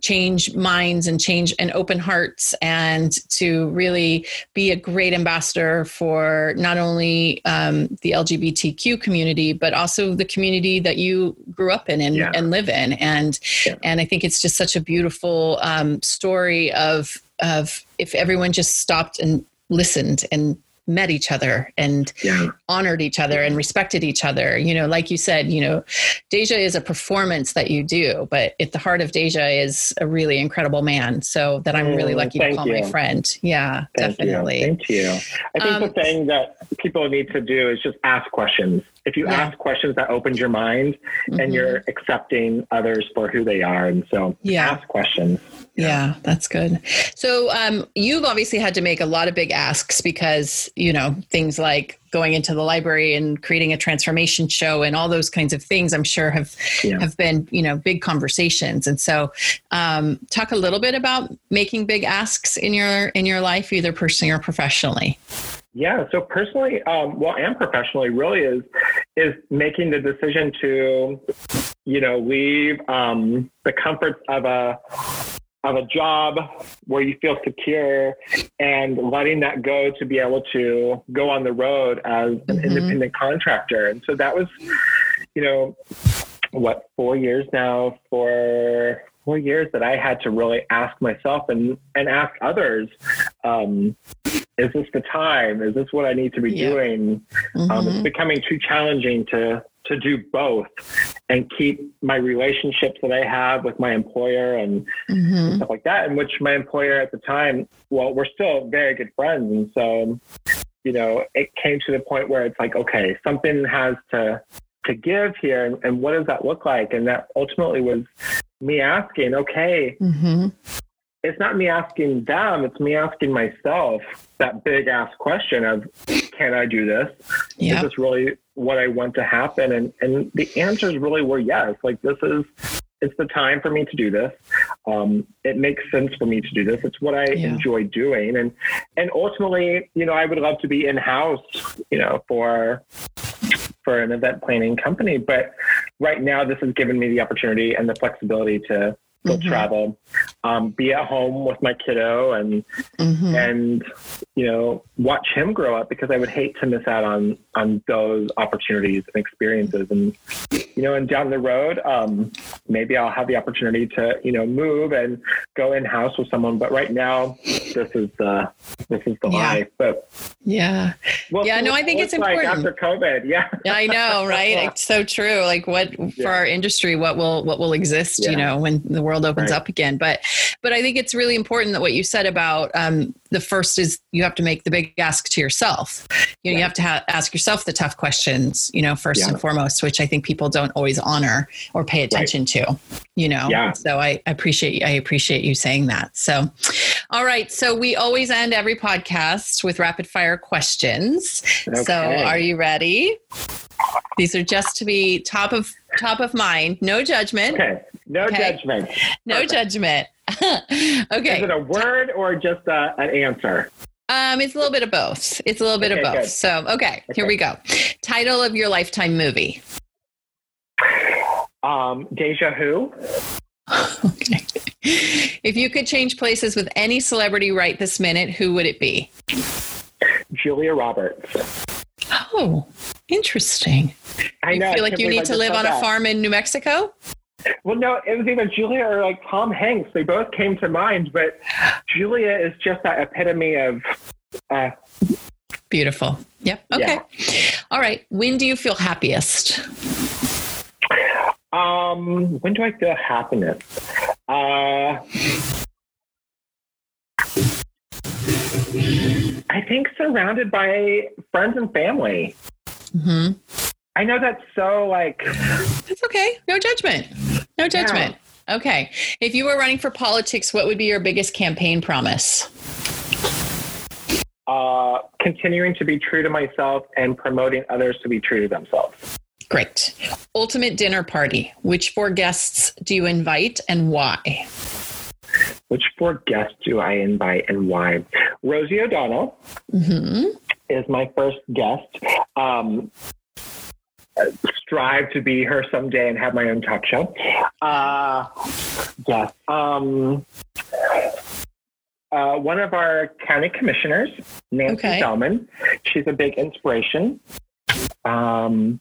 Speaker 1: change minds and change and open hearts and to really be a great ambassador for not only um, the LGBTQ community but also the community that you grew up in and,
Speaker 2: Yeah.
Speaker 1: and live in and
Speaker 2: Yeah.
Speaker 1: and I think it's just such a beautiful um, story of of if everyone just stopped and listened and met each other and
Speaker 2: Yeah.
Speaker 1: honored each other and respected each other. You know, like you said, you know, Deja is a performance that you do, but at the heart of Deja is a really incredible man. So that I'm really
Speaker 2: Mm,
Speaker 1: lucky to call
Speaker 2: you.
Speaker 1: my friend. Yeah,
Speaker 2: Thank
Speaker 1: definitely.
Speaker 2: You. Thank you. I think
Speaker 1: Um,
Speaker 2: the thing that people need to do is just ask questions. If you
Speaker 1: Yeah.
Speaker 2: ask questions, that opens your mind
Speaker 1: Mhm.
Speaker 2: and you're accepting others for who they are. And so
Speaker 1: Yeah.
Speaker 2: ask questions.
Speaker 1: Yeah, that's good. So um, you've obviously had to make a lot of big asks because you know things like going into the library and creating a transformation show and all those kinds of things. I'm sure have
Speaker 2: Yeah.
Speaker 1: have been you know big conversations. And so, um, talk a little bit about making big asks in your in your life, either personally or professionally.
Speaker 2: Yeah. So personally, um, well, and professionally, really is is making the decision to, you know, leave um, the comforts of a of a job where you feel secure and letting that go to be able to go on the road as an
Speaker 1: Mhm.
Speaker 2: independent contractor. And so that was, you know, what four years now for four years that I had to really ask myself and and ask others. Um, is this the time? Is this what I need to be
Speaker 1: Yeah.
Speaker 2: doing? Um, it's
Speaker 1: Mhm.
Speaker 2: becoming too challenging to to do both and keep my relationships that I have with my employer and
Speaker 1: Mhm.
Speaker 2: stuff like that. In which my employer at the time, well, we're still very good friends, and so you know, it came to the point where it's like, okay, something has to to give here, and, and what does that look like? And that ultimately was me asking, okay,
Speaker 1: Mhm.
Speaker 2: It's not me asking them, it's me asking myself that big ass question of, can I do this?
Speaker 1: Yeah.
Speaker 2: Is this really what I want to happen? And and the answers really were yes. Like this is it's the time for me to do this. Um, it makes sense for me to do this. It's what I
Speaker 1: Yeah.
Speaker 2: enjoy doing. And and ultimately, you know, I would love to be in house, you know, for for an event planning company. But right now this has given me the opportunity and the flexibility to still
Speaker 1: Mhm.
Speaker 2: travel, um, be at home with my kiddo and
Speaker 1: Mhm.
Speaker 2: and you know watch him grow up because I would hate to miss out on on those opportunities and experiences and you know and down the road um, maybe I'll have the opportunity to you know move and go in house with someone but right now this is the this is the
Speaker 1: Yeah.
Speaker 2: life. But
Speaker 1: Yeah.
Speaker 2: well,
Speaker 1: Yeah, no, I think it's
Speaker 2: like
Speaker 1: important.
Speaker 2: after COVID. Yeah.
Speaker 1: Yeah, I know, right? It's so true. Like what for
Speaker 2: Yeah.
Speaker 1: our industry, what will what will exist, you know, when the world opens
Speaker 2: Right.
Speaker 1: up again. But but I think it's really important that what you said about um, the first is you have to make the big ask to yourself. You know, you have to ha- ask yourself the tough questions, you know, first
Speaker 2: Yeah.
Speaker 1: and foremost, which I think people don't always honor or pay attention to. You know,
Speaker 2: Yeah.
Speaker 1: so I appreciate I appreciate you saying that. So, all right. So we always end every podcast with rapid fire questions. So are you ready? These are just to be top of top of mind. No judgment.
Speaker 2: Okay. No
Speaker 1: Okay.
Speaker 2: judgment.
Speaker 1: No
Speaker 2: Perfect.
Speaker 1: judgment. okay.
Speaker 2: Is it a word or just a, an answer?
Speaker 1: Um, it's a little bit of both. It's a little bit
Speaker 2: Okay,
Speaker 1: of both.
Speaker 2: good.
Speaker 1: So okay, here we go. Title of your lifetime movie.
Speaker 2: Um, deja Who.
Speaker 1: okay. If you could change places with any celebrity right this minute, who would it be?
Speaker 2: Julia Roberts.
Speaker 1: Oh, interesting.
Speaker 2: I
Speaker 1: you
Speaker 2: know.
Speaker 1: Feel like you need to live on a farm in New Mexico?
Speaker 2: Well, no, it was either Julia or like Tom Hanks. They both came to mind, but Julia is just that epitome of. Uh,
Speaker 1: Beautiful. Yep. Okay. All right. When do you feel happiest?
Speaker 2: um, when do I feel happiness? Uh, I think surrounded by friends and family.
Speaker 1: Hmm
Speaker 2: I know that's so like
Speaker 1: That's okay. No judgment. No judgment. Okay. If you were running for politics, what would be your biggest campaign promise?
Speaker 2: uh, continuing to be true to myself and promoting others to be true to themselves.
Speaker 1: Great. Ultimate dinner party. Which four guests do you invite and why?
Speaker 2: Which four guests do I invite and why? Rosie O'Donnell
Speaker 1: hmm
Speaker 2: is my first guest. Um, strive to be her someday and have my own talk show. Uh, yes. Um, uh, one of our county commissioners, Nancy
Speaker 1: Okay.
Speaker 2: Thellman. She's a big inspiration. Um,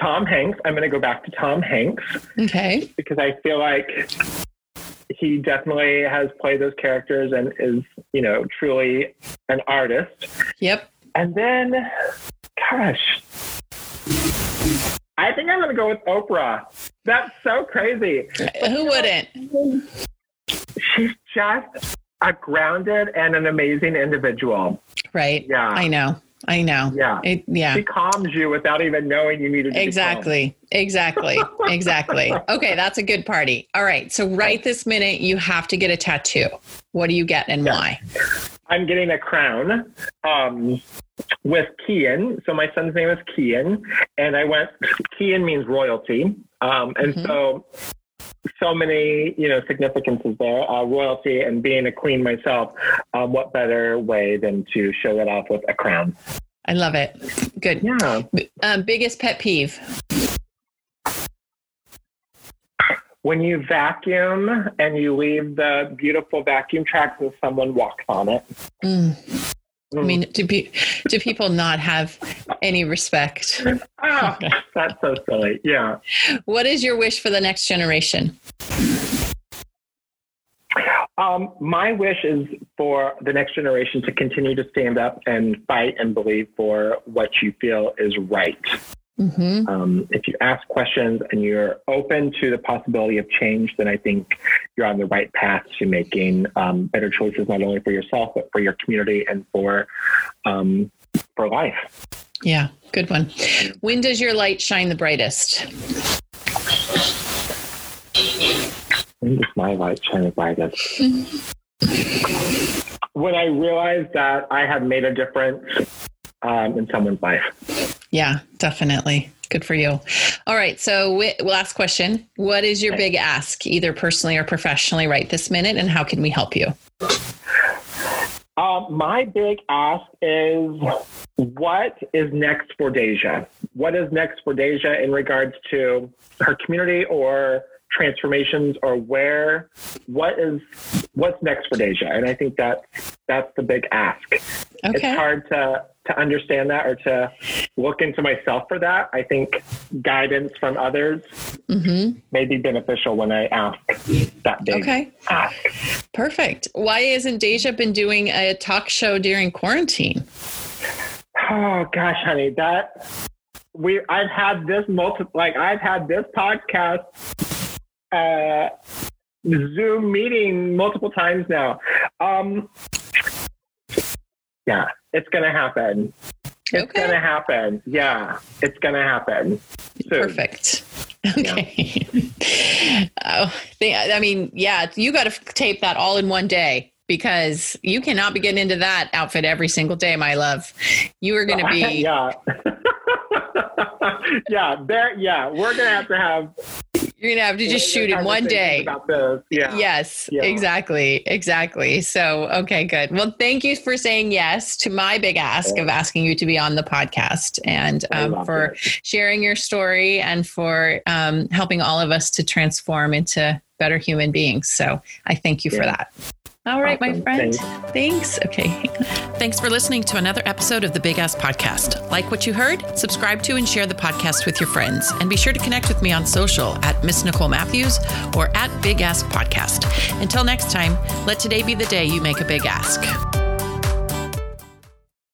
Speaker 2: Tom Hanks. I'm going to go back to Tom Hanks
Speaker 1: Okay.
Speaker 2: because I feel like he definitely has played those characters and is, you know, truly an artist.
Speaker 1: Yep.
Speaker 2: And then, gosh, I think I'm going to go with Oprah. That's so crazy.
Speaker 1: Uh, who wouldn't?
Speaker 2: She's just a grounded and an amazing individual.
Speaker 1: Right.
Speaker 2: Yeah.
Speaker 1: I know. I know.
Speaker 2: Yeah.
Speaker 1: It, yeah.
Speaker 2: She calms you without even knowing you needed to.
Speaker 1: Exactly. Exactly. Exactly. Okay, that's a good party. All right. So right this minute, you have to get a tattoo. What do you get and
Speaker 2: Yeah.
Speaker 1: why?
Speaker 2: I'm getting a crown um, with Kian. So my son's name is Kian, and I went. Kian means royalty, um, and
Speaker 1: Mhm.
Speaker 2: so so many you know significances there. Uh, royalty and being a queen myself. Um, what better way than to show that off with a crown?
Speaker 1: I love it. Good.
Speaker 2: Yeah.
Speaker 1: Um, biggest pet peeve.
Speaker 2: When you vacuum and you leave the beautiful vacuum tracks and someone walks on it.
Speaker 1: Mm. I mean, do, pe- do people not have any respect?
Speaker 2: Ah, that's so silly. Yeah.
Speaker 1: What is your wish for the next generation?
Speaker 2: Um, my wish is for the next generation to continue to stand up and fight and believe for what you feel is right.
Speaker 1: Hmm
Speaker 2: Um, if you ask questions and you're open to the possibility of change, then I think you're on the right path to making um, better choices, not only for yourself, but for your community and for um, for life.
Speaker 1: Yeah, good one. When does your light shine the brightest?
Speaker 2: When does my light shine the brightest? when I realized that I had made a difference um, in someone's life.
Speaker 1: Yeah, definitely. Good for you. All right. So, last question What is your big ask, either personally or professionally, right this minute? And how can we help you?
Speaker 2: Um, my big ask is what is next for Deja? What is next for Deja in regards to her community or transformations or where what is what's next for Deja? And I think that that's the big ask.
Speaker 1: Okay.
Speaker 2: It's hard to to understand that or to look into myself for that. I think guidance from others
Speaker 1: hmm
Speaker 2: may be beneficial when I ask. that big
Speaker 1: Okay.
Speaker 2: ask.
Speaker 1: Perfect. Why isn't Deja been doing a talk show during quarantine?
Speaker 2: Oh gosh, honey, that we I've had this multi like I've had this podcast uh Zoom meeting multiple times now. Um yeah, it's gonna happen. It's
Speaker 1: Okay.
Speaker 2: gonna happen. Yeah, it's gonna happen. Soon.
Speaker 1: Perfect. Okay. oh, I mean, yeah, you got to tape that all in one day because you cannot be getting into that outfit every single day, my love. You are going to be
Speaker 2: yeah. yeah, there yeah, we're gonna have to have
Speaker 1: you're going to have to just shoot in one day.
Speaker 2: About. Yeah.
Speaker 1: Yes,
Speaker 2: Yeah.
Speaker 1: exactly. Exactly. So, okay, good. Well, thank you for saying yes to my big ask of asking you to be on the podcast and um, for
Speaker 2: it.
Speaker 1: sharing your story and for um, helping all of us to transform into better human beings. So, I thank you for that. All right, my friend.
Speaker 2: Thanks.
Speaker 1: Thanks. Okay. Thanks for listening to another episode of the Big Ask Podcast. Like what you heard? Subscribe to and share the podcast with your friends. And be sure to connect with me on social at Miss Nicole Matthews or at Big Ask Podcast. Until next time, let today be the day you make a big ask.